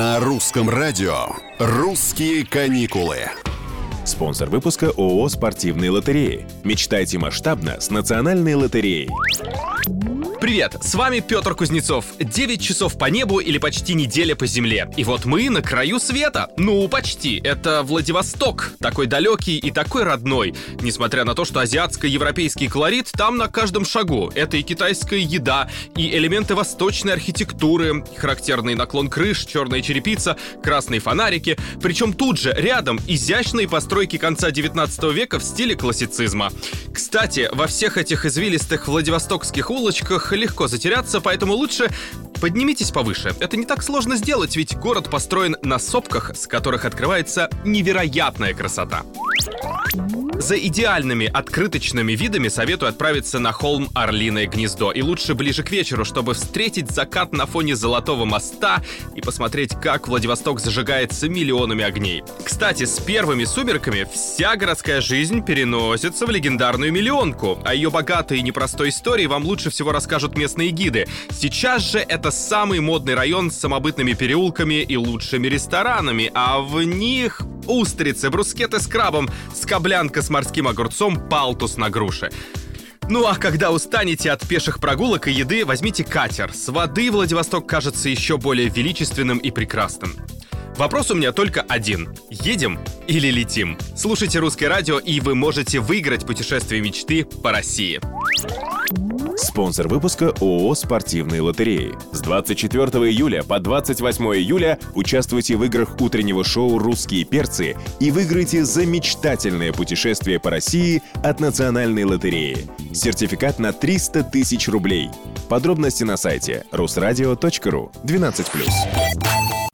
На русском радио «Русские каникулы». Спонсор выпуска ООО «Спортивные лотереи». Мечтайте масштабно с национальной лотереей. Привет, с вами Петр Кузнецов. 9 часов по небу или почти неделя по земле. И вот мы на краю света. Ну, почти. Это Владивосток. Такой далекий и такой родной. Несмотря на то, что азиатско-европейский колорит там на каждом шагу. Это и китайская еда, и элементы восточной архитектуры, характерный наклон крыш, черная черепица, красные фонарики. Причем тут же, рядом, изящные постройки конца 19 века в стиле классицизма. Кстати, во всех этих извилистых владивостокских улочках легко затеряться, поэтому лучше поднимитесь повыше. Это не так сложно сделать, ведь город построен на сопках, с которых открывается невероятная красота. За идеальными открыточными видами советую отправиться на холм Орлиное гнездо. И лучше ближе к вечеру, чтобы встретить закат на фоне Золотого моста и посмотреть, как Владивосток зажигается миллионами огней. Кстати, с первыми сумерками вся городская жизнь переносится в легендарную миллионку. О ее богатой и непростой истории вам лучше всего расскажут местные гиды. Сейчас же это самый модный район с самобытными переулками и лучшими ресторанами, а в них устрицы, брускеты с крабом, скоблянка с морским огурцом, палтус на груше. Ну а когда устанете от пеших прогулок и еды, возьмите катер. С воды Владивосток кажется еще более величественным и прекрасным. Вопрос у меня только один. Едем или летим? Слушайте русское радио, и вы можете выиграть путешествие мечты по России. Спонсор выпуска ООО «Спортивные лотереи». С 24 июля по 28 июля участвуйте в играх утреннего шоу «Русские перцы» и выиграйте замечательное путешествие по России от Национальной лотереи. Сертификат на 300 тысяч рублей. Подробности на сайте русрадио.ру 12+.